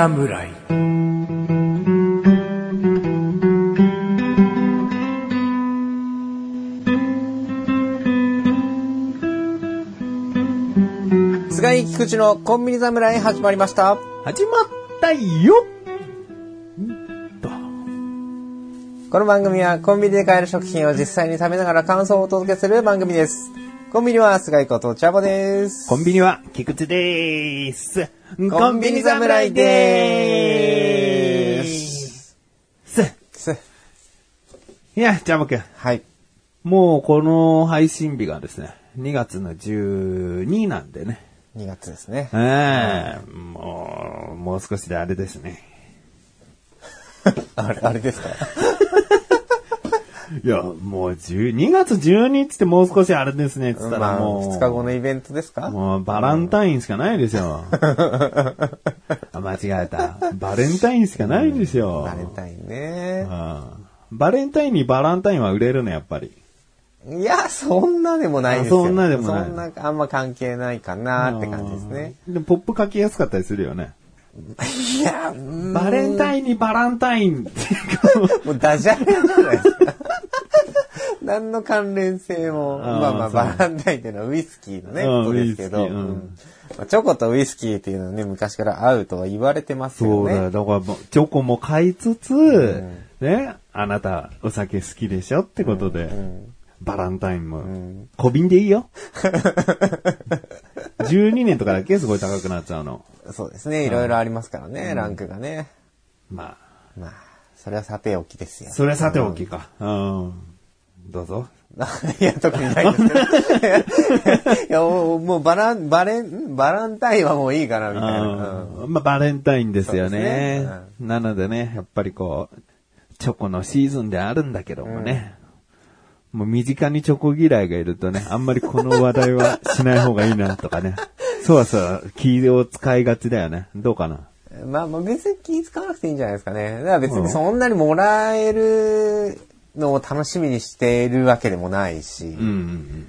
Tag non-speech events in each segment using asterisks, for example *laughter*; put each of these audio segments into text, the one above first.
侍菅井菊池のコンビニ侍始まりました。始まったよこの番組はコンビニで買える食品を実際に食べながら感想をお届けする番組です。コンビニは菅井ことチャボです。コンビニは菊池でーす。コンビニ侍でーす。す。すいや、じゃあ僕、はい。もうこの配信日がですね、2月の12なんでね。2月ですね。ええもう、もう少しであれですね。*laughs* あれ、あれですか？いや、もう10 2月12日ってもう少しあれですね、つったまあ、らもう。2日後のイベントですか？もうバランタインしかないですよ。あ間違えた。バレンタインしかないですよ。バレンタインね。うんバレンタインにバランタインは売れるね、やっぱり。いや、そんなでもないですよ。あそんなでもないそんな、あんま関係ないかなって感じですね。うん。でもポップ書きやすかったりするよね。いや、うんバレンタインにバランタインって *laughs* もうダジャレじゃないですか。何の関連性も。まあまあ、バランタインっていうのはウイスキーのね、うんことですけど、うんうんまあチョコとウイスキーっていうのはね、昔から合うとは言われてますよね。そうだよ。だからチョコも買いつつ、んね、あなたお酒好きでしょってことで、んバランタインも、ん小瓶でいいよ。*laughs* 12年とかだけ？すごい高くなっちゃうの。そうですね。いろいろありますからね、ランクがね。まあ、まあ、それはさておきですよ。それはさておきか。うん。どうぞ。*laughs* いや、特にないですけど。*laughs* いや、もうバラン、バレン、んバランタインはもういいかな、みたいな。うんうんまあ、バレンタインですよそうねです。なのでね、やっぱりこう、チョコのシーズンであるんだけどもね。もう身近にチョコ嫌いがいるとね、あんまりこの話題はしない方がいいなとかね。*laughs* そうそう、気を使いがちだよね。どうかな？まあまあ別に気使わなくていいんじゃないですかね。だから別にそんなにもらえるのを楽しみにしているわけでもないし、うんうん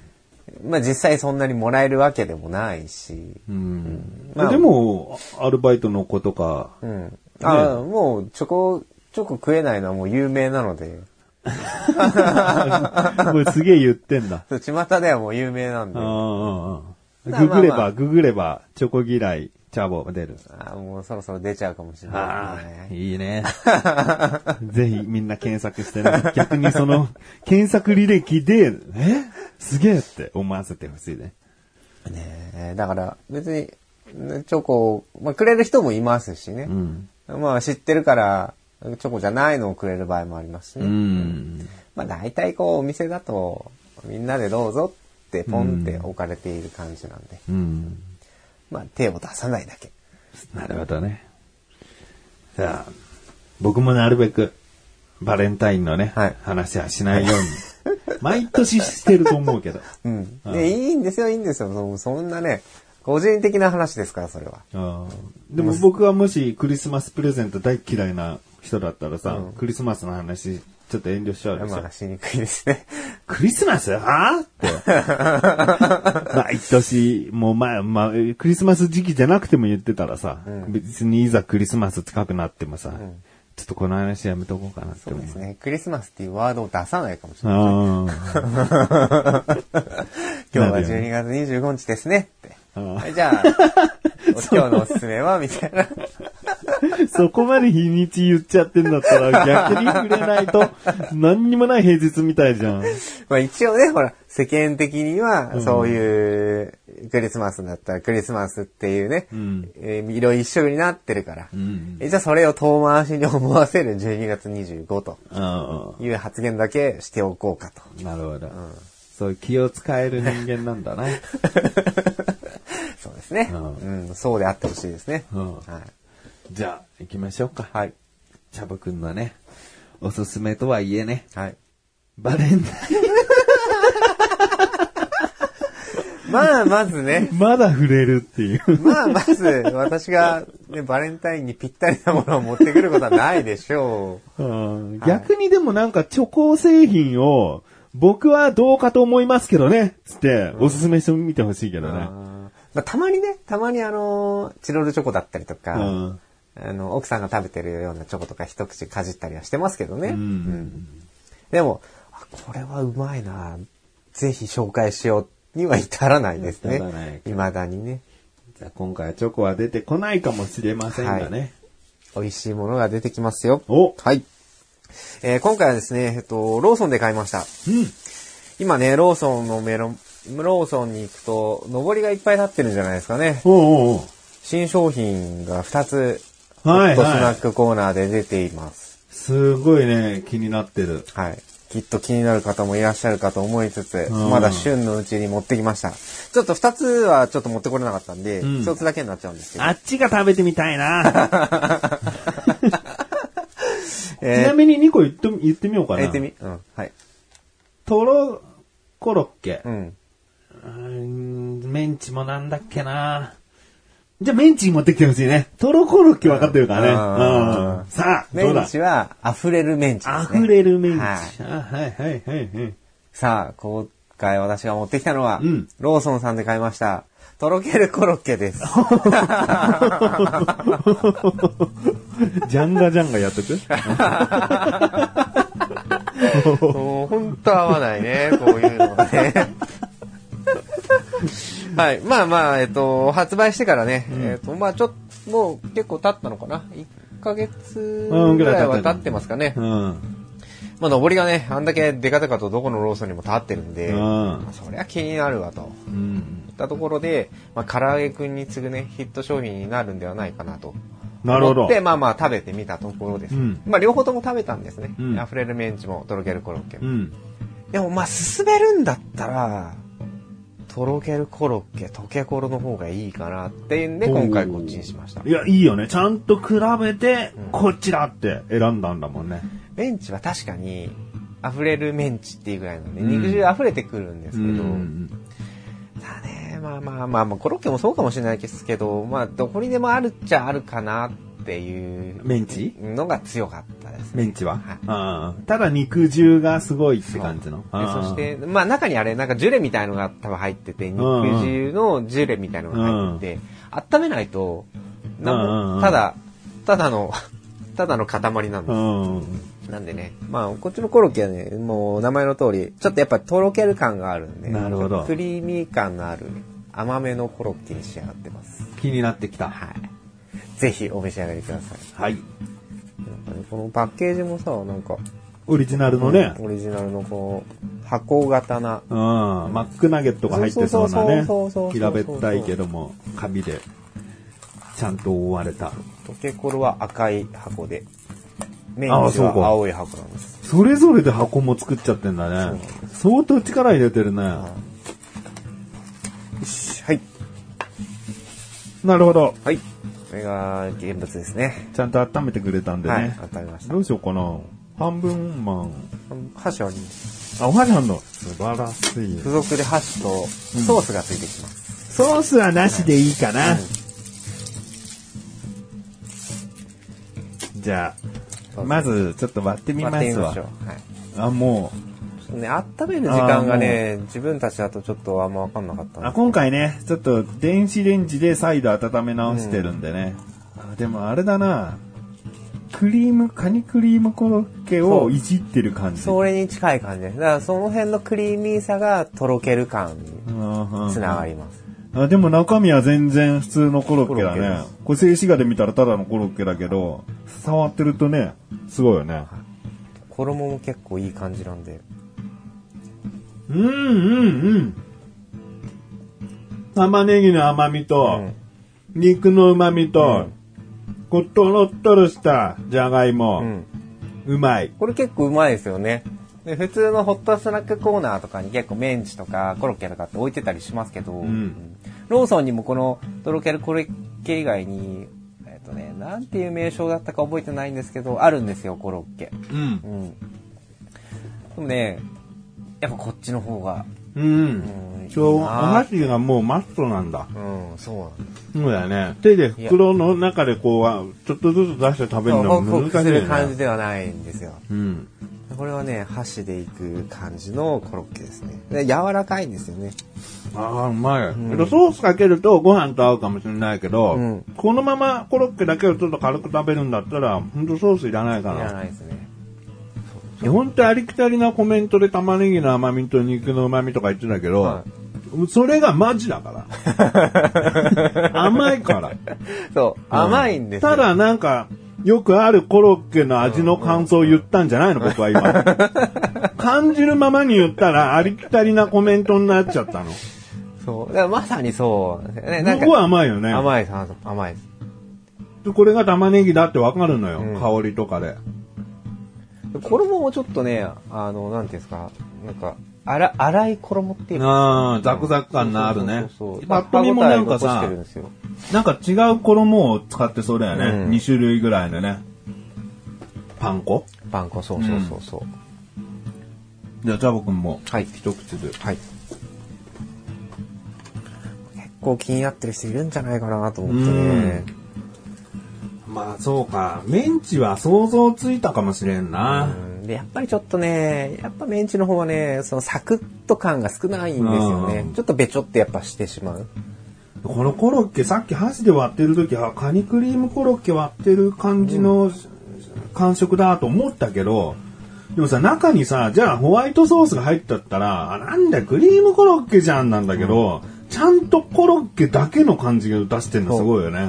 まあ実際そんなにもらえるわけでもないし、うん。うんまあでも、アルバイトの子とか、うん。あもうチョコ、チョコ食えないのはもう有名なので、*laughs* もうすげえ言ってんだ。そう巷ではもう有名なんで、うんあうんうんまあググれば、まあまあググれば、チョコ嫌い、チャボ出る。もうそろそろ出ちゃうかもしれあないですあ、ね。いいね。*laughs* ぜひみんな検索してね。逆にその、検索履歴で、え？すげえって思わせてほしいね。ねえだから別にねチョコを、まあ、くれる人もいますしね。うん。まあ知ってるから、チョコじゃないのをくれる場合もありますしうね。ん。まあ大体こうお店だと、みんなでどうぞってポンって置かれている感じなんで、うん。まあ手を出さないだけ。なるほどね。さあ、僕もなるべく、バレンタインのね、はい話はしないように。*laughs* 毎年してると思うけど。うん。で、いいんですよ、いいんですよ。そそんなね、個人的な話ですから、それは。でも僕はもしクリスマスプレゼント大嫌いな人だったらさ、クリスマスの話ちょっと遠慮しちゃうでしょまあ、。しにくいですね。クリスマス？はって。*laughs* 毎年、もうまあ、まあ、クリスマス時期じゃなくても言ってたらさ、別にいざクリスマス近くなってもさ、ちょっとこの話やめとこうかなって思う。そうですね。クリスマスっていうワードを出さないかもしれない。あ *laughs* 今日は12月25日ですねって。あはいじゃあ、*laughs* 今日のおすすめはみたいな。あ *laughs* そこまで日にち言っちゃってんだったら *laughs* 逆に触れないと何にもない平日みたいじゃん。まあ一応ね、ほら、世間的には、そういう、クリスマスだったらクリスマスっていうね、ん。えー色一色になってるから、ん。えじゃあそれを遠回しに思わせる12月25と。あいう発言だけしておこうかと。あなるほど、そういう気を使える人間なんだね。そうですね。ううん、そうであってほしいですね。うんはい。じゃあ、行きましょうか。はい。チャボくんのね、おすすめとはいえね、はい。バレンタイ *laughs* まあ、まずね、ン、まだ触れるっていう。まあ、まず、私が、ね、バレンタインにぴったりなものを持ってくることはないでしょうん逆にでもなんかチョコ製品を、僕はどうかと思いますけどね、つって、おすすめしてみてほしいけう。どね。まあ、たまにね、たまにあのーチロルチョコだったりとか、うんあの、奥さんが食べてるようなチョコとか一口かじったりはしてますけどね。うんでも、あこれはうまいな。ぜひ紹介しようには至らないですね至らない。未だにね。じゃあ今回はチョコは出てこないかもしれませんがね。美味しいものが出てきますよ。おはい。えー今回はですね、えっと、ローソンで買いました。うん。今ね、ローソンのメロン、ローソンに行くと、上りがいっぱい立ってるんじゃないですかね。おうおう新商品が2つ、はいホットスナはい。ックコーナーで出ています。すごいね、気になってる。はい。きっと気になる方もいらっしゃるかと思いつつ、うんまだ旬のうちに持ってきました。ちょっと2つはちょっと持ってこれなかったんで、うん1つだけになっちゃうんですけど。あっちが食べてみたいな。*laughs* えちなみに2個言って言ってみようかー、な。やってみ？うん。はい。とろコロッケう。ん。メンチもなんだっけな。じゃあメンチ持ってきてほしいね。とろコロッケ分かってるからね。うんうんさあ、メンチは溢れるメンチですね。溢れるメンチ。はいあはいはいはいはい。さあ、今回私が持ってきたのは、うんローソンさんで買いました。とろけるコロッケです。*laughs* ジャンガジャンガやっとく *laughs* もう本当合わないね、こういうのがね。*laughs* はい。まあまあ、えっと、発売してからね、えっと、まあちょっと、もう結構経ったのかな ?1 ヶ月うんぐらいは経ってますかね。うん。まあ、上りがね、あんだけデカデカとどこのローソンにも立ってるんで、うんそりゃ気になるわと。うん。いったところで、まあ、唐揚げくんに次ぐね、ヒット商品になるんではないかなと。なるほど思って、まあまあ食べてみたところです。うんまあ両方とも食べたんですね。うん溢れるメンチもとろけるコロッケも。うん。でもまあ進めるんだったら、とろけるコロッケ、溶けコロの方がいいかなっていうんで、今回こっちにしましたい。や、いいよね。ちゃんと比べて、こっちだって選んだんだもんね。メンチは確かに、溢れるメンチっていうぐらいなんで、うん肉汁溢れてくるんですけど、まあまあまあまあ、コロッケもそうかもしれないですけど、まあどこにでもあるっちゃあるかなっていうメンチ？のが強かったですね。メンチは、はいただ肉汁がすごいって感じの？そして、まあ中にあれ、なんかジュレみたいのが多分入ってて、肉汁のジュレみたいのが入ってて、温めないと、なんただ、ただの、*laughs* ただの塊なんです。うん。なんでね、まあこっちのコロッケはね、もう名前の通り、ちょっとやっぱとろける感があるんで、なるほどクリーミー感のある甘めのコロッケに仕上がってます。気になってきた。はい。ぜひお召し上がりください。はい。なんかねこのパッケージもさ、なんか、オリジナルのね、オリジナルのこう、箱型な、うん、マックナゲットが入ってそうなねそうそうそうそうそう、平べったいけども、紙で、ちゃんと覆われた。溶けコロは赤い箱で、メインジあそうかは青い箱なんです。それぞれで箱も作っちゃってんだね。相当力入れてるね。はい。なるほど。はい。これが現物ですね。ちゃんと温めてくれたんではい。ね。当たりましたど。うしようかな。半分マン。箸あります。あ、おはぎあんの。素晴らしい。付属で箸とソースがついてきます。ソースはなしでいいかな。じゃあ、まずちょっと割ってみますわ。はい。あ、もちょっとね、温める時間がね、自分たちだとちょっとあんま分かんなかったんう。あ、今回ね、ちょっと電子レンジで再度温め直してるんでね。あでもあれだな。クリーム、カニクリームコロッケをいじってる感じ。それに近い感じです。だからその辺のクリーミーさがとろける感につながります。あでも中身は全然普通のコロッケだね。これ静止画で見たらただのコロッケだけど、触ってるとね、すごいよね。衣も結構いい感じなんで。うんうんうん。玉ねぎの甘みと、肉の旨みと、こうとろっとろしたじゃがいも、うん。うまい。これ結構うまいですよね。で普通のホットスナックコーナーとかに結構メンチとかコロッケとかって置いてたりしますけど、んローソンにもこのとろけるコロッケ以外に、えっとね、なんていう名称だったか覚えてないんですけど、あるんですよ、コロッケ。うんう。ん。でもね、やっぱこっちの方が、うん。うん、そう、お箸がもうマストなんだ。うん、そうなん。そうだよね。手で袋の中でこう、ちょっとずつ出して食べるのも難しいよクする感じね。ではないんですよ。うん。これはね、箸でいく感じのコロッケですね。で柔らかいんですよね。ああ、うまい、けどソースかけるとご飯と合うかもしれないけど、うんこのままコロッケだけをちょっと軽く食べるんだったら、ほんとソースいらないかいらな。ないですね。本当ありきたりなコメントで玉ねぎの甘みと肉の旨みとか言ってたけど、はそれがマジだから。*laughs* 甘いから。そう、甘いんですよ。ただなんか、よくあるコロッケの味の感想を言ったんじゃないの *laughs* 僕は今。感じるままに言ったらありきたりなコメントになっちゃったの。そう。だからまさにそうなんですよね。なんか僕は甘いよね。甘いです、甘いです。でこれが玉ねぎだってわかるのよ、うん香りとかで。衣もちょっとね、あの、なんていうんですか、なんか、粗粗い衣っていうか。ああ、ザクザク感のあるねそうそうそう。パッと見もなんかさなんか違う衣を使ってそうだよね。うん2種類ぐらいのね。パン粉？パン粉、そうそうそうそう。じゃあ、ジャボ君もはい一口で。はい。結構気になってる人いるんじゃないかなと思ってね。まあそうか。メンチは想像ついたかもしれんな。うんで、やっぱりちょっとね、やっぱメンチの方はね、そのサクッと感が少ないんですよねうん。ちょっとべちょってやっぱしてしまう。このコロッケ、さっき箸で割ってる時は、カニクリームコロッケ割ってる感じの感触だと思ったけど、でもさ、中にさ、じゃあホワイトソースが入っちゃったら、あなんだよクリームコロッケじゃんなんだけど、ちゃんとコロッケだけの感じを出してんのすごいよね。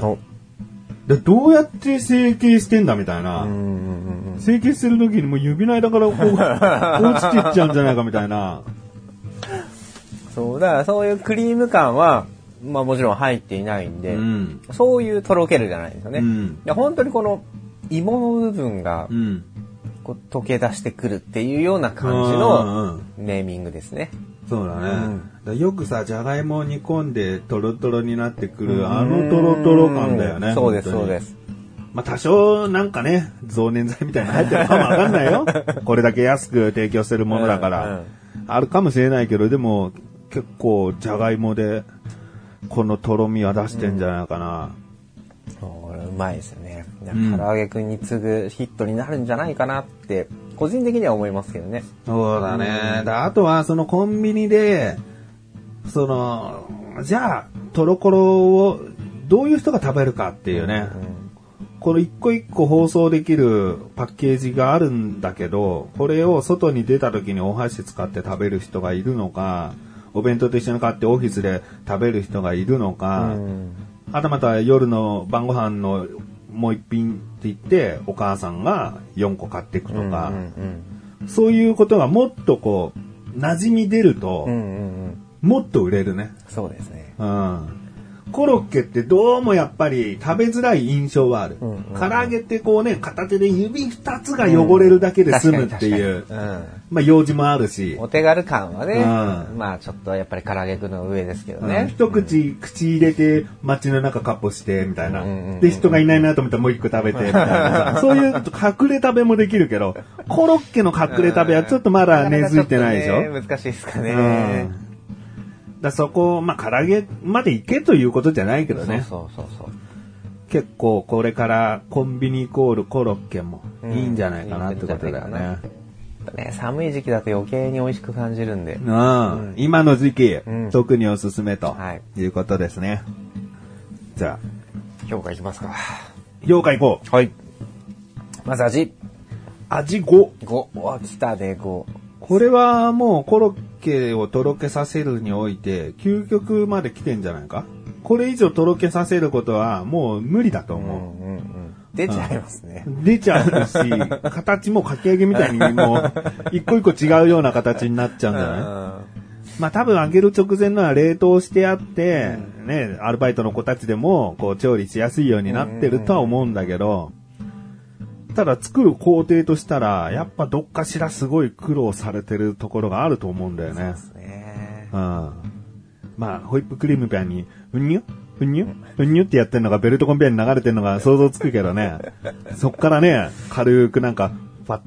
でどうやって成形してんだみたいな。うんうんうんうん成形してる時にもう指の間からこう、*laughs* 落ちていっちゃうんじゃないかみたいな。そう、だからそういうクリーム感は、まあもちろん入っていないんで、うん。そういうとろけるじゃないですよね。うんで本当にこの芋の部分がうん。こう溶け出してくるっていうような感じうんのネーミングですね。そうだね。うんだよくさ、じゃがいもを煮込んでトロトロになってくる、あのトロトロ感だよね。うんそうです、そうです。まあ多少なんかね、増粘剤みたいなの入ってるかもわかんないよ。*laughs* これだけ安く提供してるものだから。うんうんあるかもしれないけど、でも結構じゃがいもでこのとろみは出してんじゃないかな。そうこれうまいですよね。ん唐揚げくんに次ぐヒットになるんじゃないかなって、個人的には思いますけどね。そうだね。だあとはそのコンビニで、その、じゃあ、トロコロをどういう人が食べるかっていうね。この一個一個包装できるパッケージがあるんだけど、これを外に出た時にお箸使って食べる人がいるのか、お弁当と一緒に買ってオフィスで食べる人がいるのか、うんはたまた夜の晩ご飯のもう一品って言って、お母さんが4個買っていくとか、うんそういうことがもっとこう、馴染み出ると、うんうんうんうんもっと売れるね。そうですね。うん。コロッケってどうもやっぱり食べづらい印象はある。うんうん唐揚げってこうね、片手で指二つが汚れるだけで済むっていう、確かに。確かにまあ用事もあるし。うん、お手軽感はね、うん。まあちょっとやっぱり唐揚げくんの上ですけどうん。ね。一口、口入れて街の中カッポして、みたいな、うんうんうんうん。で、人がいないなと思ったらもう一個食べて、みたいなさ。*laughs* そういう隠れ食べもできるけど、コロッケの隠れ食べはちょっとまだ根付いてないでしょ、*laughs* ね難しいですかね。うんだそこ、まあ、唐揚げまで行けということじゃないけどね。そうそうそうそう。結構これからコンビニイコールコロッケもうんいいんじゃないかなってことだよね。やっぱね、寒い時期だと余計に美味しく感じるんで。うん、今の時期、うん特におすすめとはいいうことですね。じゃあ、評価いきますか。評価いこう。はい。まず味。味5。5。お、来たで5。これはもうコロッケをとろけさせるにおいて、究極まで来てんじゃないか？これ以上とろけさせることはもう無理だとうん思う。うんうん。出ちゃいますね。出ちゃうし、*laughs* 形もかき揚げみたいにもう、一個一個違うような形になっちゃうんじゃない？まあ多分揚げる直前のは冷凍してあって、ね、アルバイトの子たちでも、こう調理しやすいようになってるとは思うんだけど、ただ作る工程としたら、やっぱどっかしらすごい苦労されてるところがあると思うんだよね。ねうん。まあ、ホイップクリームパンに、ふにゅ？ふにゅ？ふにゅってやってんのがベルトコンベヤーに流れてんのが想像つくけどね。そっからね、軽くなんか、ファッ、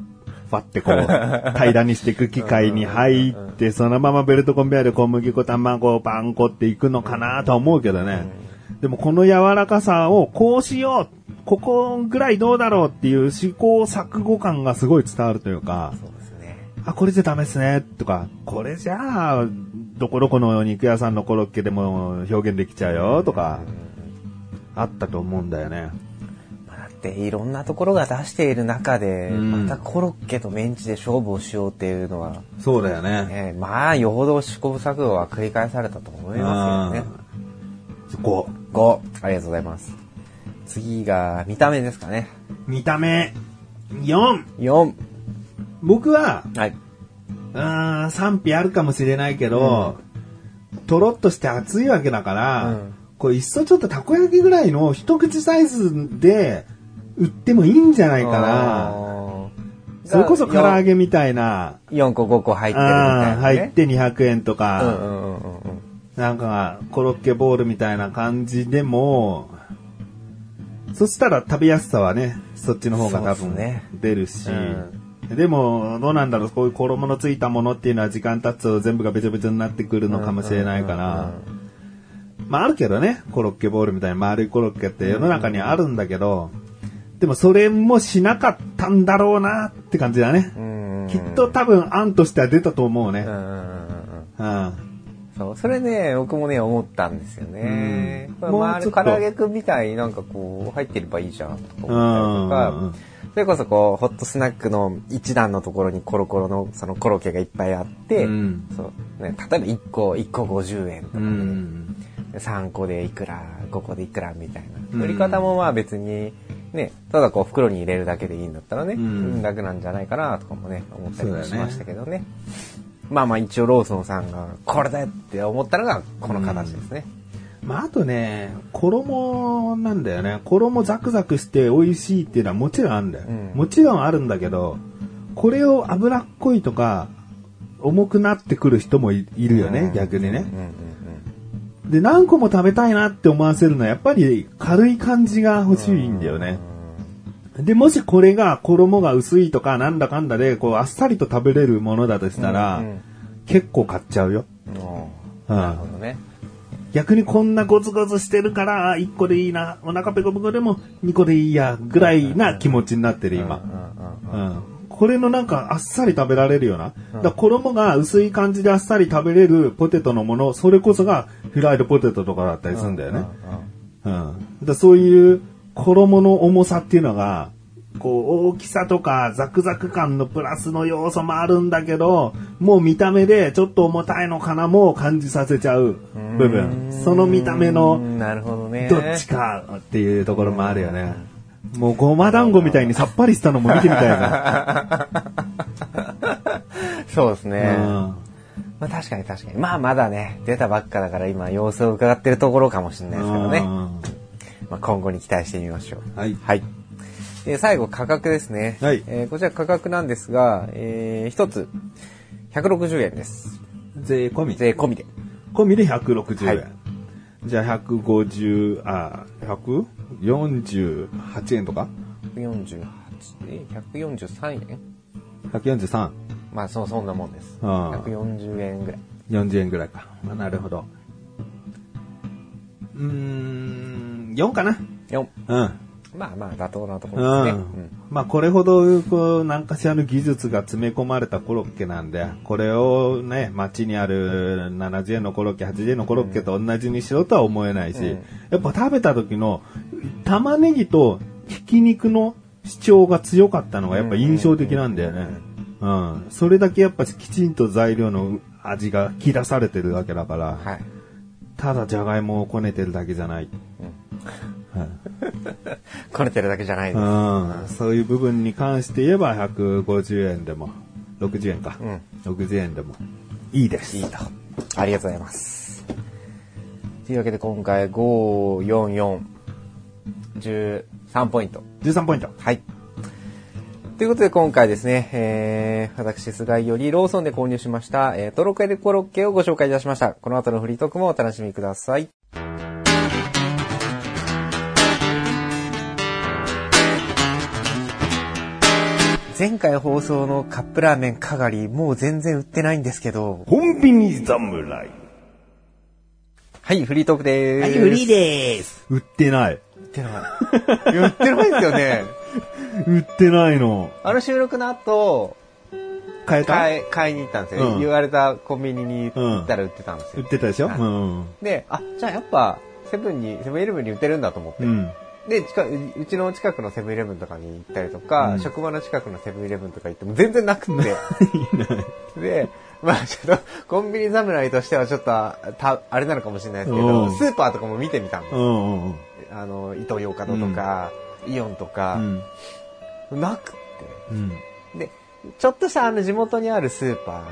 ファってこう、*laughs* 平らにしていく機械に入って、そのままベルトコンベヤーで小麦粉、卵、パン粉っていくのかなとは思うけどね。でもこの柔らかさをこうしようここぐらいどうだろうっていう試行錯誤感がすごい伝わるというか、そうですあ、これじゃダメですね、とか、これじゃあ、どこどこの肉屋さんのコロッケでも表現できちゃうよ、とか、あったと思うんだよね。まあだっていろんなところが出している中で、うんまたコロッケとメンチで勝負をしようっていうのは、そうだよね。ね、まあよほど試行錯誤は繰り返されたと思いますよね。そこ、5、ありがとうございます。次が見た目ですかね。見た目、4! 4、僕は、はい。うーん、賛否あるかもしれないけど、とろっとして熱いわけだから、うんこれいっそちょっとたこ焼きぐらいの一口サイズで売ってもいいんじゃないかな。なそれこそ唐揚げみたいな、4個5個入ってるみたいな、ね。入って200円とうんか、うんうんうんうん。なんかコロッケボールみたいな感じでも、そしたら食べやすさはね、そっちの方が多分出るし、うでも、どうなんだろう、こういう衣のついたものっていうのは時間経つと全部がべちょべちょになってくるのかもしれないから、まああるけどね、コロッケボールみたいな丸いコロッケって世の中にあるんだけど、でもそれもしなかったんだろうなって感じだね。きっと多分案としては出たと思うね。うん。そう、それね、僕もね、思ったんですよね。うん。周り唐揚げくんみたいになんかこう、入ってればいいじゃんとか思ったりとうんか、それこそこう、ホットスナックの一段のところにコロコロのそのコロッケがいっぱいあって、うん。そう、ね、例えば1個、1個50円とかうで、ん。3個でいくら、5個でいくらみたいうん。な。売り方もまあ別に、ね、ただこう袋に入れるだけでいいんだったらね、うん。楽なんじゃないかなとかもね、思ったりもしましたけどね。まあまあ一応ローソンさんがこれだって思ったのがこの形ですね。まあ、あとね、衣なんだよね。衣ザクザクして美味しいっていうのはもちろんあるんだよ。うんもちろんあるんだけど、これを脂っこいとか、重くなってくる人もいいるよね、逆にね。うんうんで、何個も食べたいなって思わせるのは、やっぱり軽い感じが欲しいんだよね。で、もしこれが衣が薄いとか、なんだかんだで、こう、あっさりと食べれるものだとしたら、うんうん結構買っちゃうよ。うんなるほどね。逆にこんなゴツゴツしてるから、1個でいいな、お腹ペコペコでも2個でいいや、ぐらいな気持ちになってる、今。うん。これのなんかあっさり食べられるような。だ衣が薄い感じであっさり食べれるポテトのもの、それこそがフライドポテトとかだったりするんだよね。うん。だそういう衣の重さっていうのが、こう大きさとかザクザク感のプラスの要素もあるんだけど、もう見た目でちょっと重たいのかなも感じさせちゃう部分。その見た目うのんなるほどね。どっちかっていうところもあるよね。もうごま団子みたいにさっぱりしたのも見てみたいな。*laughs* そうですね。うんまあ確かに確かに。まあまだね、出たばっかだから今様子を伺ってるところかもしれないですけどね。うんまあ、今後に期待してみましょう。はいはい。で最後価格ですね。はいえーこちら価格なんですが、えー一つ160円です。税込み。税込みで。込みで160円。はいじゃあ150、あ、148円とか？148、え143円 ?143。まあそそんなもんです。ああ140円ぐらい。40円ぐらいか。まあ、なるほど。うーん、4かな4。うん。まあまあ妥当なところですね。うん。まあこれほど、こう、何かしらの技術が詰め込まれたコロッケなんで、これをね、街にある70円のコロッケ、80円のコロッケと同じにしろとは思えないし、うんやっぱ食べた時の玉ねぎとひき肉の主張が強かったのがやっぱ印象的なんだよね。うん。それだけやっぱきちんと材料の味が引き出されてるわけだから、はい。ただじゃがいもをこねてるだけじゃない。はい *laughs* こねてるだけじゃないです。うん、そういう部分に関して言えば150円でも、60円か。うん60円でもいいです。いいと。ありがとうございます。というわけで今回5、4、4、13ポイント。13ポイント。はい。ということで今回ですね、えー、私、菅井よりローソンで購入しました、えー、トロケルコロッケをご紹介いたしました。この後のフリートークもお楽しみください。前回放送のカップラーメンかがり、もう全然売ってないんですけど。コンビニ侍。はい、フリートークでーす。はい、フリーでーす。売ってない。売ってない。いや売ってないですよね。*laughs* 売ってないの。あの収録の後、買えた？買い、買いに行ったんですよ。うん言われたコンビニに行ったら売ってたんですよ。売ってたでしょ？はいうん。で、あ、じゃあやっぱ、セブンに、セブンイレブンに売ってるんだと思って。うん。で、近ううちの近くのセブンイレブンとかに行ったりとか、うん職場の近くのセブンイレブンとか行っても全然なくて。*laughs* で、まあちょっと、コンビニ侍としてはちょっと、た、あれなのかもしれないですけうど、んスーパーとかも見てみたんですう。んうんうん。あの、伊東洋華堂とか、イオンとか、なくって。うん。で、ちょっとしたあの地元にあるスーパ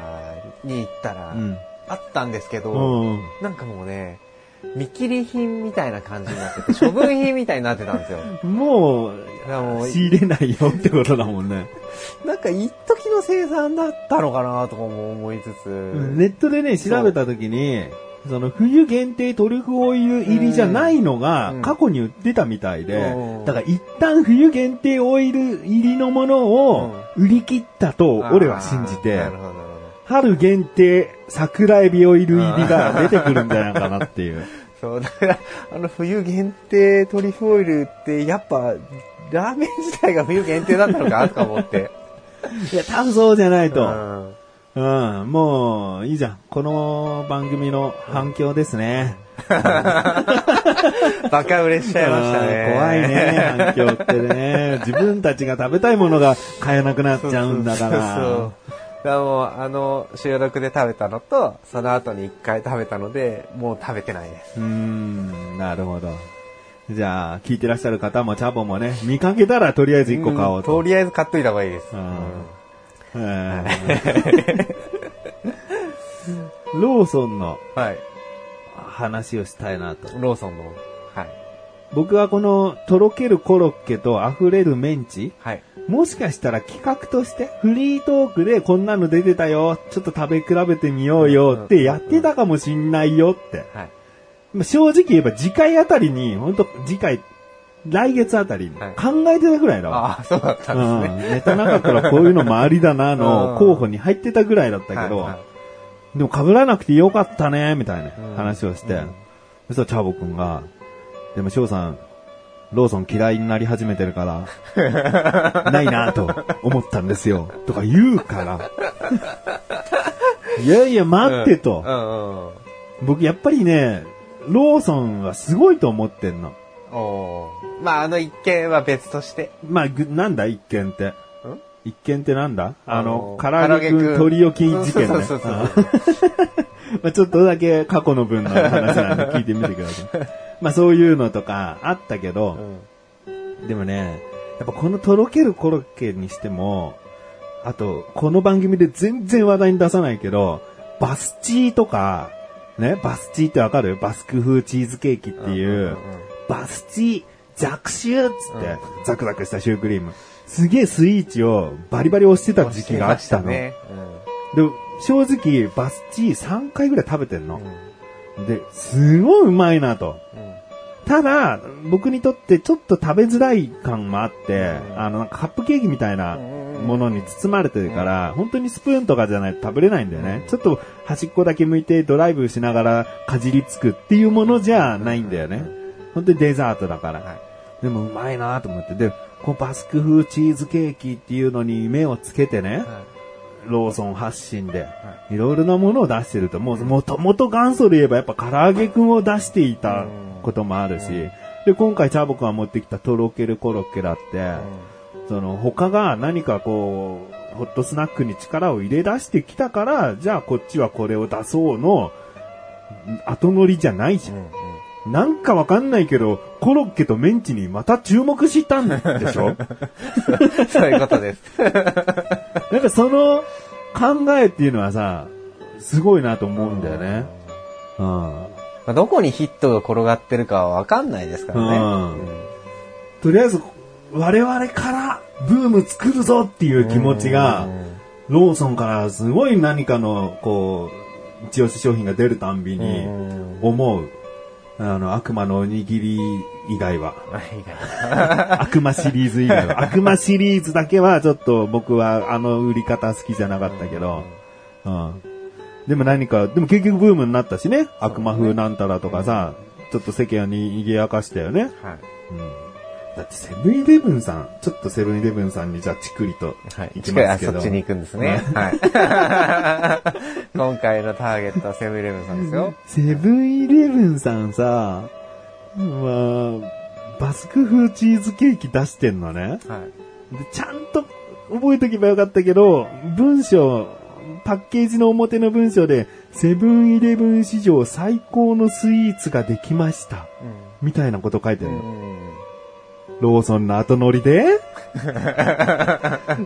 ーに行ったら、うん。あったんですけど、うん。なんかもうね、見切り品みたいな感じになってて、処分品みたいになってたんですよ。もう、もう仕入れないよってことだもんね。なんか一時の生産だったのかなとかも思いつつ、ネットでね、調べたときに、その冬限定トリュフオイル入りじゃないのがうん過去に売ってたみたいでうん、だから一旦冬限定オイル入りのものを売り切ったと俺は信じて。春限定桜エビオイル入りが出てくるんじゃないかなっていう。*laughs* そう、だから、あの冬限定トリュフオイルって、やっぱ、ラーメン自体が冬限定だったのかなとか思って。*laughs* いや、多分そうじゃないと。うんうん、もう、いいじゃん。この番組の反響ですね。*laughs* バカ売れしちゃいましたね。うん怖いね、反響ってね。自分たちが食べたいものが買えなくなっちゃうんだかそうそうら。そうだからもう、あの、収録で食べたのと、その後に一回食べたので、もう食べてないです。うーん、なるほど。じゃあ、聞いてらっしゃる方もチャボもね、見かけたらとりあえず一個買おうと。んとりあえず買っといた方がいいです。ローソンのはい。話をしたいなと。ローソンの。はい。僕はこのとろけるコロッケと溢れるメンチはい。もしかしたら企画としてフリートークでこんなの出てたよ、ちょっと食べ比べてみようよ。ってやってたかもしんないよ。って。はい。まあ正直言えば次回あたりに、本当次回、来月あたりにはい。考えてたぐらいだわ。ああ、そうだったんですね。うん、ネタなかったらこういうのもありだなうのん。候補に入ってたぐらいだったけど、はいはい。でも被らなくてよかったね、みたいなうん。話をして、うん。そしたらチャボくんが、でも翔さん、ローソン嫌いになり始めてるから、ないなと思ったんですよ、とか言うから、*laughs* いやいや待ってと、うんうんうん。僕やっぱりね、ローソンはすごいと思ってんの。まあ、あの一件は別として。まあ、ぐなんだ？一件って。ん？一件ってなんだ？あの、唐揚げくん取り置き事件ね。そうそうそううん *laughs* まあちょっとだけ過去の分の話なんで聞いてみてください。まあそういうのとかあったけど、うんでもね、やっぱこのとろけるコロッケにしても、あと、この番組で全然話題に出さないけど、バスチーとか、ね、バスチーってわかる？バスク風チーズケーキっていう、うんうんうんバスチー、ザクシューっつって、うんザクザクしたシュークリーム。すげえスイーチをバリバリ押してた時期があったの。ね。で、正直、バスチー3回ぐらい食べてんのうん。。で、すごいうまいなと。うんただ、僕にとってちょっと食べづらい感もあって、うんあの、なんかカップケーキみたいなうんものに包まれてるから、本当にスプーンとかじゃないと食べれないんだよね。ちょっと端っこだけ向いてドライブしながらかじりつくっていうものじゃないんだよね。本当にデザートだから。はいでもうまいなと思って。で、このバスク風チーズケーキっていうのに目をつけてね、はいローソン発信で、い。ろいろなものを出してると、もう、もともと元祖で言えばやっぱ唐揚げくんを出していたこともあるし、で、今回チャボくんが持ってきたとろけるコロッケだって、その他が何かこう、ホットスナックに力を入れ出してきたから、じゃあこっちはこれを出そうの、後乗りじゃないじゃん。うんうんなんかわかんないけど、コロッケとメンチにまた注目したんでしょ？*laughs* そういうことです。*laughs* なんかその考えっていうのはさ、すごいなと思うんだよね。うん。まあどこにヒットが転がってるかはわかんないですからね。うんとりあえず、我々からブーム作るぞっていう気持ちが、ローソンからすごい何かの、こう、一押し商品が出るたんびにうん思う。あの、悪魔のおにぎり以外は。悪魔シリーズ以外は。*laughs* 悪魔シリーズだけはちょっと僕はあの売り方好きじゃなかったけど。うん。でも何か、でも結局ブームになったしね。悪魔風なんたらとかさ、ちょっと世間に賑やかしたよね。はい。うん。だってセブンイレブンさん、ちょっとセブンイレブンさんにじゃあチクリとはい。行きますけど。近いあそっちに行くんですね。はい。*laughs* 今回のターゲットはセブンイレブンさんですよ。*laughs* セブンイレブンさんさ、まあ、バスク風チーズケーキ出してんのね。はい。でちゃんと覚えとけばよかったけど、文章、パッケージの表の文章で、セブンイレブン史上最高のスイーツができました。みたいなこと書いてるの。うん。ローソンの後乗りで？*laughs*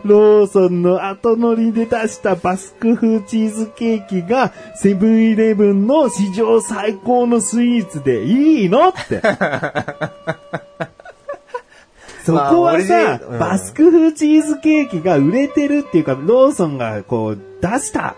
ローソンの後乗りで出したバスク風チーズケーキがセブンイレブンの史上最高のスイーツでいいの？って。*laughs* そこはさ、ルうんバスク風チーズケーキが売れてるっていうか、ローソンがこう出した。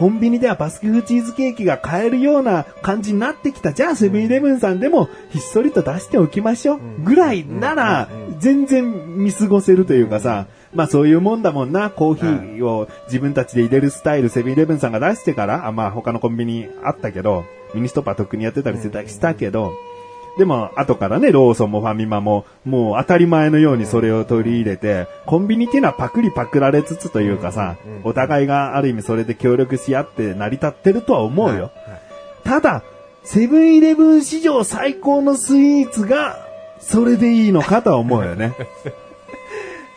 コンビニではバスク風チーズケーキが買えるような感じになってきた。じゃあセブンイレブンさんでもひっそりと出しておきましょう。ぐらいなら全然見過ごせるというかさ、まあそういうもんだもんな。コーヒーを自分たちで入れるスタイルセブンイレブンさんが出してから、あまあ他のコンビニあったけど、ミニストップはとっくにやってたりしたけど、でも、後からね、ローソンもファミマも、もう当たり前のようにそれを取り入れて、コンビニっていうのはパクリパクられつつというかさ、お互いがある意味それで協力し合って成り立ってるとは思うよ。ただ、セブンイレブン史上最高のスイーツが、それでいいのかとは思うよね。*laughs*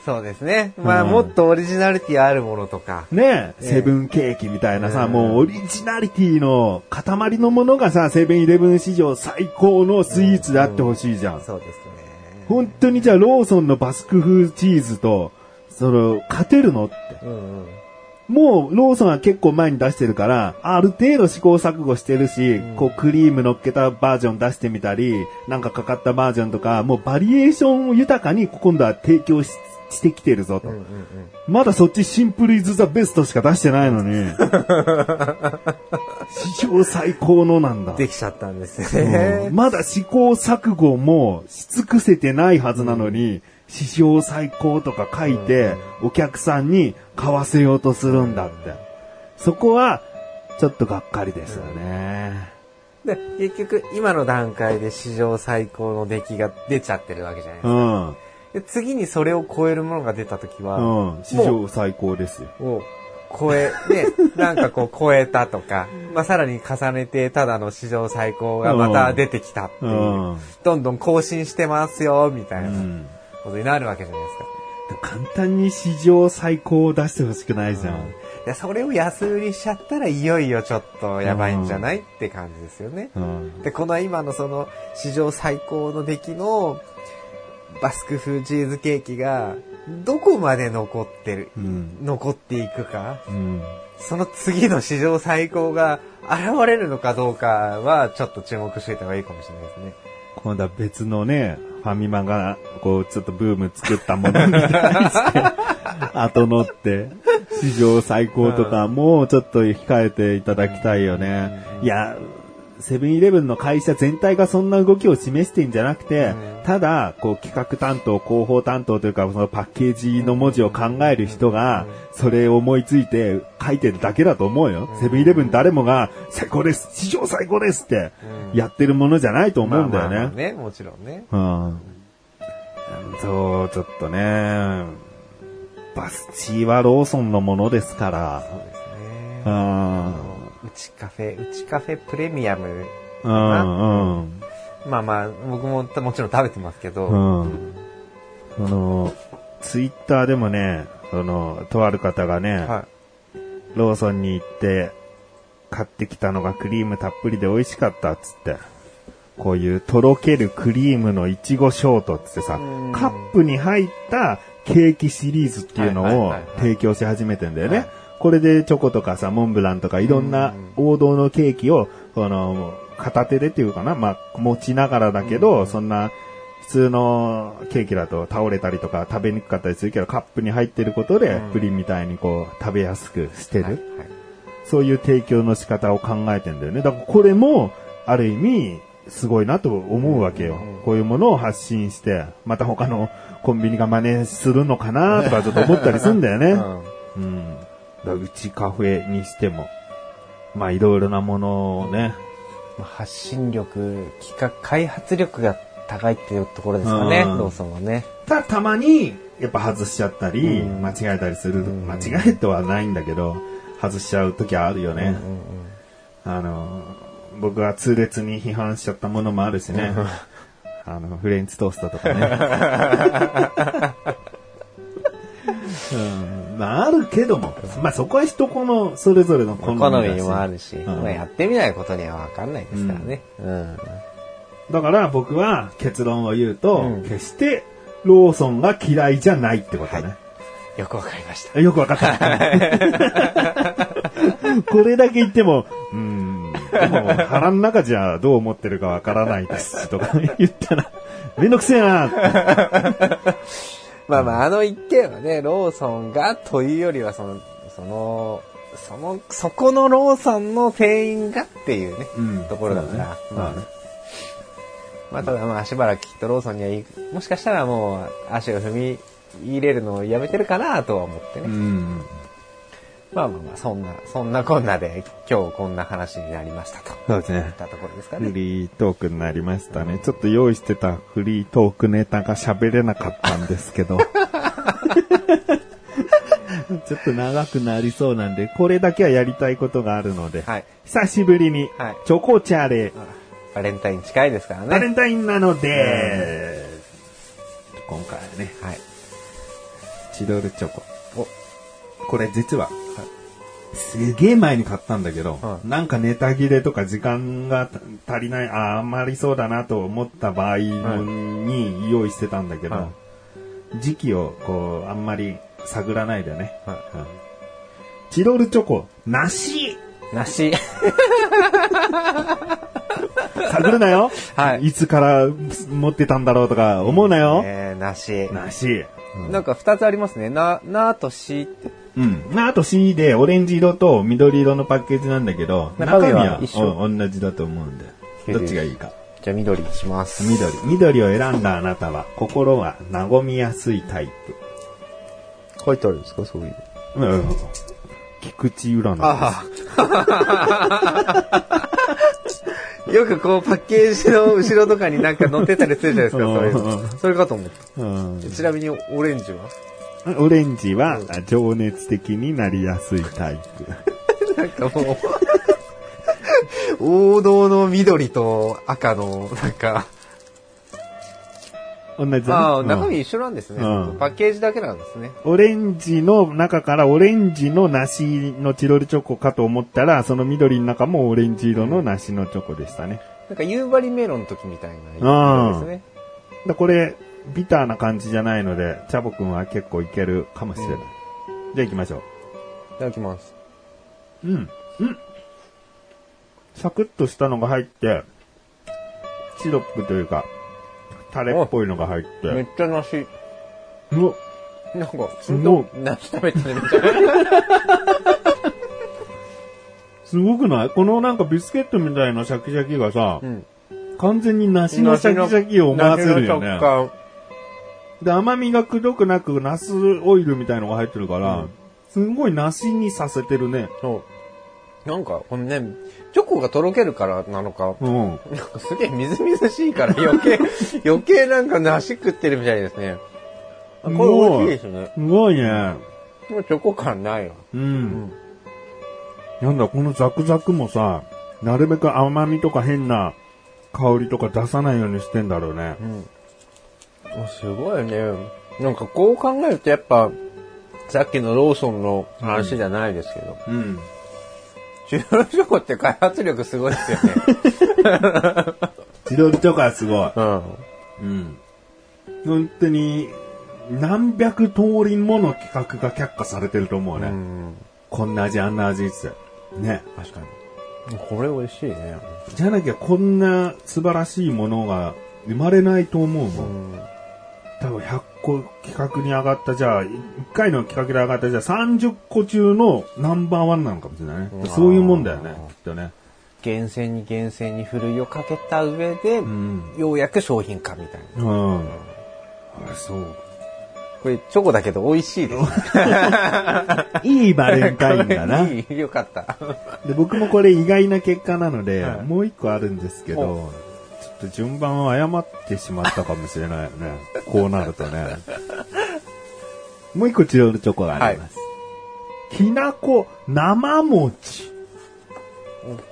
そうですね。まあ、うんもっとオリジナリティあるものとか。ねええセブンケーキみたいなさ、うんもうオリジナリティの塊のものがさ、セブンイレブン史上最高のスイーツであってほしいじゃん。そうですね。本当にじゃあローソンのバスク風チーズと、その、勝てるのって。うんうん。もう、ローソンは結構前に出してるから、ある程度試行錯誤してるし、こう、クリーム乗っけたバージョン出してみたり、なんかかかったバージョンとか、もうバリエーションを豊かに今度は提供ししてきてるぞと。うんうんうん。まだそっちシンプルイズザベストしか出してないのに。*laughs* 史上最高のなんだ。できちゃったんですうねん。まだ試行錯誤もし尽くせてないはずなのに、史上最高とか書いて、お客さんに買わせようとするんだって。そこは、ちょっとがっかりですよね。で、結局、今の段階で史上最高の出来が出ちゃってるわけじゃないですか。うん。で次にそれを超えるものが出たときは、うん。史上最高ですよ。を超え、ね、*laughs* なんかこう超えたとか、まあ、さらに重ねて、ただの史上最高がまた出てきたっていう、うん。どんどん更新してますよ、みたいなうん。ことになるわけじゃないですか。簡単に史上最高を出してほしくないじゃん。いや、それを安売りしちゃったらいよいよちょっとやばいんじゃないって感じですよね。うん。で、この今のその史上最高の出来のバスク風チーズケーキがどこまで残ってる、うん。残っていくか、うん。その次の史上最高が現れるのかどうかはちょっと注目しておいた方がいいかもしれないですね。今度は別のね、ファミマが、こう、ちょっとブーム作ったものに対して、*laughs* 後乗って、史上最高とかもちょっと控えていただきたいよね。いや、セブンイレブンの会社全体がそんな動きを示してんじゃなくて、うんただ、こう企画担当、広報担当というか、そのパッケージの文字を考える人が、それを思いついて書いてるだけだと思うよ。セブンイレブン誰もが、最高です史上最高ですって、やってるものじゃないと思うんだよね。まあまあまあね、もちろんね。うん。そう、ちょっとね、バスチーはローソンのものですから。そうですね。うん。うちカフェ、うちカフェプレミアム。うん、うん。まあまあ、僕ももちろん食べてますけど。うん。その、ツイッターでもね、その、とある方がね、はローソンに行って、買ってきたのがクリームたっぷりで美味しかったっつって。こういうとろけるクリームのいちごショートっつってさうん、カップに入ったケーキシリーズっていうのをはいはいはいはい提供し始めてんだよね。はいこれでチョコとかさ、モンブランとかいろんな王道のケーキを、この、片手でっていうかな、まあ、持ちながらだけど、そんな、普通のケーキだと倒れたりとか食べにくかったりするけど、カップに入ってることでうん、プリンみたいにこう、食べやすくしてる。はいはいそういう提供の仕方を考えてんだよね。だからこれも、ある意味、すごいなと思うわけよ。うんこういうものを発信して、また他のコンビニが真似するのかなとかちょっと思ったりするんだよね。うんうん。だうちカフェにしても、まあいろいろなものをね、まあ発信力、企画、開発力が高いっていうところですかね、うんローソンはね。た、たまに、やっぱ外しちゃったり、うん間違えたりする。ん間違えてはないんだけど、外しちゃう時はあるよね。あの、僕は痛烈に批判しちゃったものもあるしね。あの、フレンチトーストとかね。*laughs* うん、まあ、あるけども、まあそこは人このそれぞれの好好みだしみもあるし、うんまあ、やってみないことにはわかんないですからね。うん。だから僕は結論を言うと、うん決してローソンが嫌いじゃないってことね。よくわかりました。よくわかった。*laughs* これだけ言っても、うーん、でも腹の中じゃどう思ってるかわからないですとか言ったら、めんどくせえなってまあまあ、あの一件はね、ローソンがというよりは、その、その、その、そこのローソンの店員がっていうね、うんところだから、まあね。まあ、ただまあ、しばらくきっとローソンには行く、もしかしたらもう足を踏み入れるのをやめてるかなとは思ってね。うん。まあまあまあ、そんな、そんなこんなで今日こんな話になりましたと。そうですねいっ。たところですかフね。リートークになりましたね。ちょっと用意してたフリートークネタが喋れなかったんですけど。*laughs* ちょっと長くなりそうなんで、これだけはやりたいことがあるので、はい。久しぶりにはいチョコチャレ、バレンタイン近いですからね。バレンタインなので、今回はね、はい。チロルチョコ。お、これ実は、すげえ前に買ったんだけど、はいなんかネタ切れとか時間が足りない、ああ、余りそうだなと思った場合のに用意してたんだけど、は時期をこう、あんまり探らないでね。はいうんチロルチョコ、梨梨。探るなよはいいつから持ってたんだろうとか思うなよ、えー、梨。梨。なんか二つありますね。な、なとしって。うん。まあ、あと C でオレンジ色と緑色のパッケージなんだけど、中身は一緒うん同じだと思うんで。どっちがいいか。じゃあ緑にします。緑。緑を選んだあなたは、心は和みやすいタイ書いてあるんですか？そういう。プ。うん。菊池占い。ああ。*laughs* よくこうパッケージの後ろとかになんか載ってたりするじゃないですか、うんそういうの。それかと思った。うんちなみにオレンジは？オレンジは情熱的になりやすいタイプ。*laughs* なんかもう、王道の緑と赤の、なんか、同じだねああ、うん中身一緒なんですね。うんパッケージだけなんですね。オレンジの中からオレンジの梨のチロルチョコかと思ったら、その緑の中もオレンジ色の梨のチョコでしたね。なんか夕張メロンの時みたいな色ですね。だこれ、ビターな感じじゃないので、チャボくんは結構いけるかもしれない。うんじゃあ行きましょいただきます。う。うん。うん。サクッとしたのが入って、シロップというか、タレっぽいのが入っ。めってちゃ梨。うわなんか、すごい梨食べてるみたいな。*laughs* すごくない？このなんかビスケットみたいなシャキシャキがさ、うん。完全に梨のシャキシャキを思わせるよね梨の食。感で、甘みがくどくなく、ナスオイルみたいのが入ってるから、うんすごい梨にさせてるね。そう。なんか、このね、チョコがとろけるからなのか、うん。なんかすげえみずみずしいから余計、*laughs* 余計なんか梨食ってるみたいですね。あこれ美味しいですね。すごいね。もうチョコ感ないわ。うん。なんだ、このザクザクもさ、なるべく甘みとか変な香りとか出さないようにしてんだろうねう。ん。すごいね。なんかこう考えるとやっぱ、さっきのローソンの話じゃないですけど、うん。チュールチョコって開発力すごいですよね。チロルチョコはすごい。うん。うん。本当に、何百通りもの企画が却下されてると思うね。うん。こんな味、あんな味って。ね。確かに。これ美味しいね。じゃなきゃこんな素晴らしいものが生まれないと思うも。うんん。多分100個企画に上がった、じゃあ、1回の企画で上がった、じゃあ30個中のナンバーワンなのかもしれないねうん。そういうもんだよね、きっとね。厳選に厳選にふるいをかけた上で、うん。ようやく商品化みたいな。うん。あ、そう。これチョコだけど美味しいです。*laughs* いいバレンタインだな。*laughs* いい、よかった。で僕もこれ意外な結果なので、はいもう一個あるんですけど、と順番を誤ってしまったかもしれないよね。*laughs* こうなるとね。もう一個チロルチョコがあります。きなこ生餅。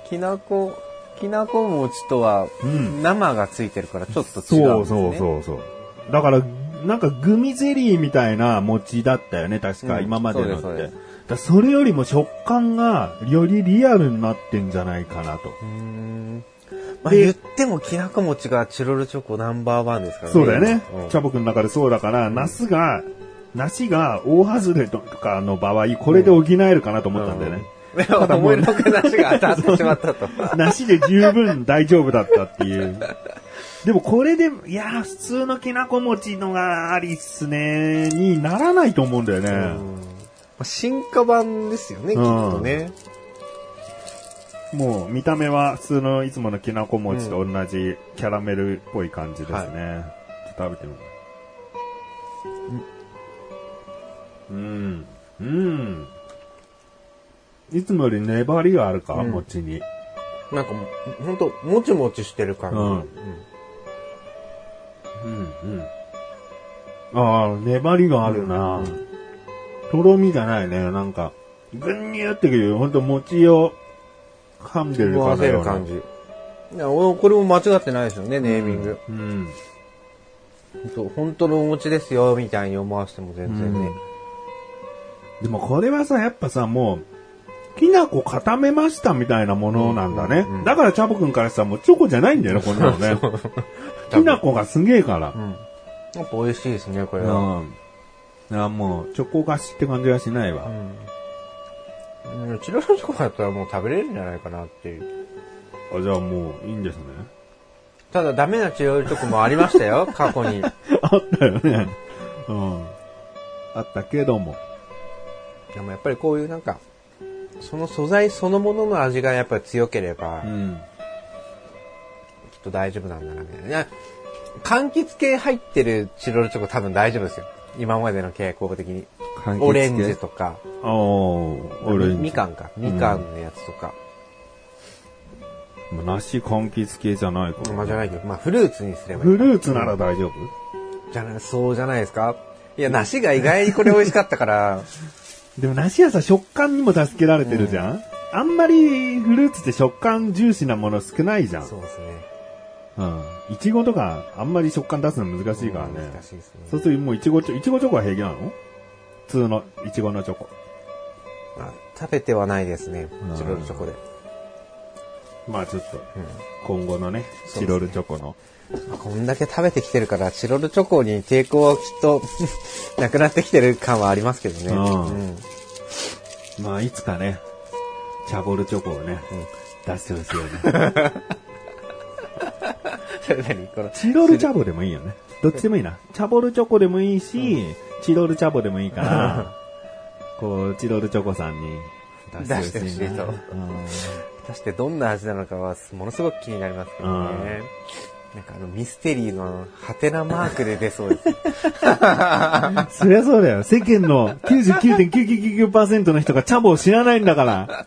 きなこ、きなこ餅とはうん生がついてるからちょっと違うんそうですね。そうそうそう。だから、なんかグミゼリーみたいな餅だったよね、確か、うん今までのって。だそれよりも食感がよりリアルになってんじゃないかなと。まあ、で言ってもきなこ餅がチロルチョコナンバーワンですからね。そうだよね。うんチャボくんの中でそうだから、ナスが、梨が大外れとかの場合、これで補えるかなと思ったんだよね。でも思いのほかなしが当たってしまったと。梨で十分大丈夫だったっていう。でもこれで、いやー、普通のきなこ餅のがありっすね、にならないと思うんだよね。進化版ですよね、きっとね。もう見た目は普通のいつものきなこ餅と同じキャラメルっぽい感じですね。はいちょっと食べてみる。うん。うん。いつもより粘りがあるか、うん餅に。なんかもう、ほんと、もちもちしてる感じ。うんうんうん、うん。ああ、粘りがあるな、とろみじゃないね。なんか、ぐんにゅってくる、ほんと餅を噛んでるかのようなる感じ。いや、おこれも間違ってないですよね、ネーミング。うん。そう本当のお餅ですよ、みたいに思わせても全然ね。でもこれはさ、やっぱさ、もう、きな粉固めましたみたいなものなんだね。うんうんだからチャボくんからしたらもうチョコじゃないんだよね、こんなのね。*laughs* きな粉がすげえからう。ん。やっぱ美味しいですね、これうは。ん。いや、もう、チョコ菓子って感じはしないわ。うん。うんチロルチョコだったらもう食べれるんじゃないかなっていう。あ、じゃあもう、いいんですね。ただダメなチロルチョコもありましたよ、*laughs* 過去に。あったよね。うん。あったけども。でもやっぱりこういうなんか、その素材そのものの味がやっぱり強ければ、うん。きっと大丈夫なんだな、みたいな。柑橘系入ってるチロルチョコ多分大丈夫ですよ。今までの傾向的に。オレンジとか、ああ、オレンジ。みみかんか。みかんのやつとか。まあ梨柑橘系じゃないから。まあじゃないけど、まあフルーツにすればいいフルーツなら大丈夫？じゃない、そうじゃないですか？いや、梨が意外にこれ美味しかったから、*laughs* でも梨はさ、食感にも助けられてるじゃん、あんまりフルーツって食感重視なもの少ないじゃん。そうですね。うん。いちごとか、あんまり食感出すの難しいからね。難しいですね。そうするともういちごチョ、いちごチョコは平気なの？普通のいちごのチョコ。あ食べてはないですねうん。チロルチョコで。まあちょっと、うん今後のね、チロルチョコの。こんだけ食べてきてるから、チロルチョコに抵抗はきっと *laughs* なくなってきてる感はありますけどね。うんうんまあいつかね、チャボルチョコをね、出してほしいよね。*laughs* それ何このチロルチャボでもいいよね。どっちでもいいな。チャボルチョコでもいいし、チロルチャボでもいいから、*laughs* こう、チロルチョコさんに出してほしいとうん果たしてどんな味なのかはものすごく気になりますけどね。なんかあのミステリーのハテナマークで出そうです。*laughs* そりゃそうだよ。世間の99.999%の人がチャボを知らないんだから。*laughs*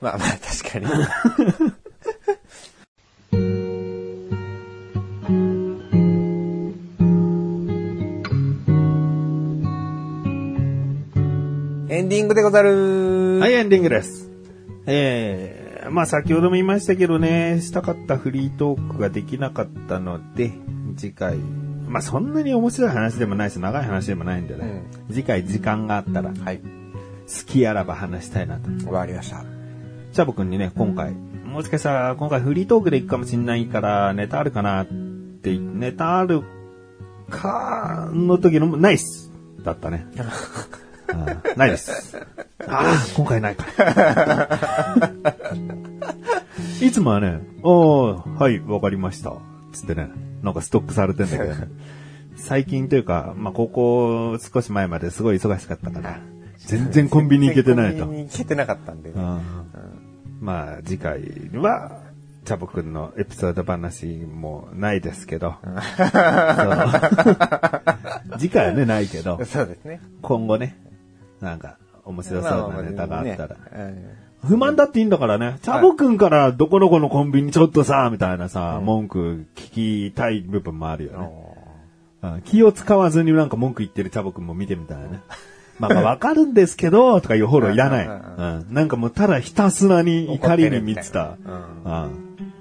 まあまあ確かに。エンディングでござるはい、エンディングです。えー、まあ先ほども言いましたけどね、したかったフリートークができなかったので、次回、まあそんなに面白い話でもないし、長い話でもないんでね、次回時間があったら、好はい。きあらば話したいなと。わかりました。チャボくんにね、今回、もしかしたら今回フリートークで行くかもしんないから、ネタあるかなって、ネタあるかの時の、ナイスだったね。*laughs* ないです。ああ、今回ないか。*laughs* いつもはね、おー、はい、わかりました。つってね、なんかストップされてんだけどね。*laughs* 最近というか、まあ、ここ少し前まですごい忙しかったから、全然コンビニ行けてないとコン。ビニ行けてなかったんでね。うんまあ、次回は、チャボくんのエピソード話もないですけど。*laughs* 次回はね、ないけど、そうですね。今後ね、なんか、面白そうなネタがあったら、不満だっていいんだからね。チャボくんからどこどこのコンビニちょっとさ、みたいなさ、文句聞きたい部分もあるよね。うん気を使わずになんか文句言ってるチャボくんも見てみたいね。*laughs* まあまあわかるんですけど、とかいうフォローいらない。なんかもうただひたすらに怒りに満ちた。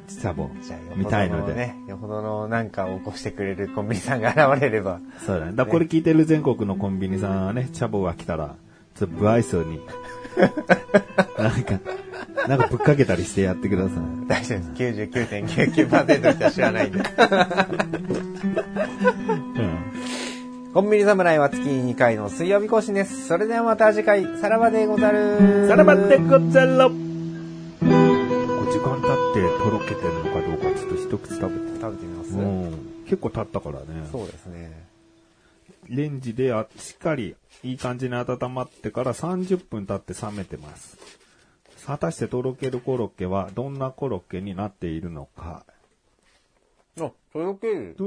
チャボじゃあ、よ見ほどたいので。のね、よほどのなんかを起こしてくれるコンビニさんが現れれば。そうだね。だこれ聞いてる全国のコンビニさんはね、チャボが来たら、ちょっと不愛想に、なんか、なんかぶっかけたりしてやってください。大丈夫です。99.99%しか知らないんで。うん。コンビニ侍は月2回の水曜日更新です。それではまた次回、さらばでござる。さらばでござろこう時間経ってとろけてるのかどうかちょっと一口食べて。食べてみます、うん。結構経ったからね。そうですね。レンジであしっかりいい感じに温まってから30分経って冷めてます。果たしてとろけるコロッケはどんなコロッケになっているのか。あ、とろける。*laughs*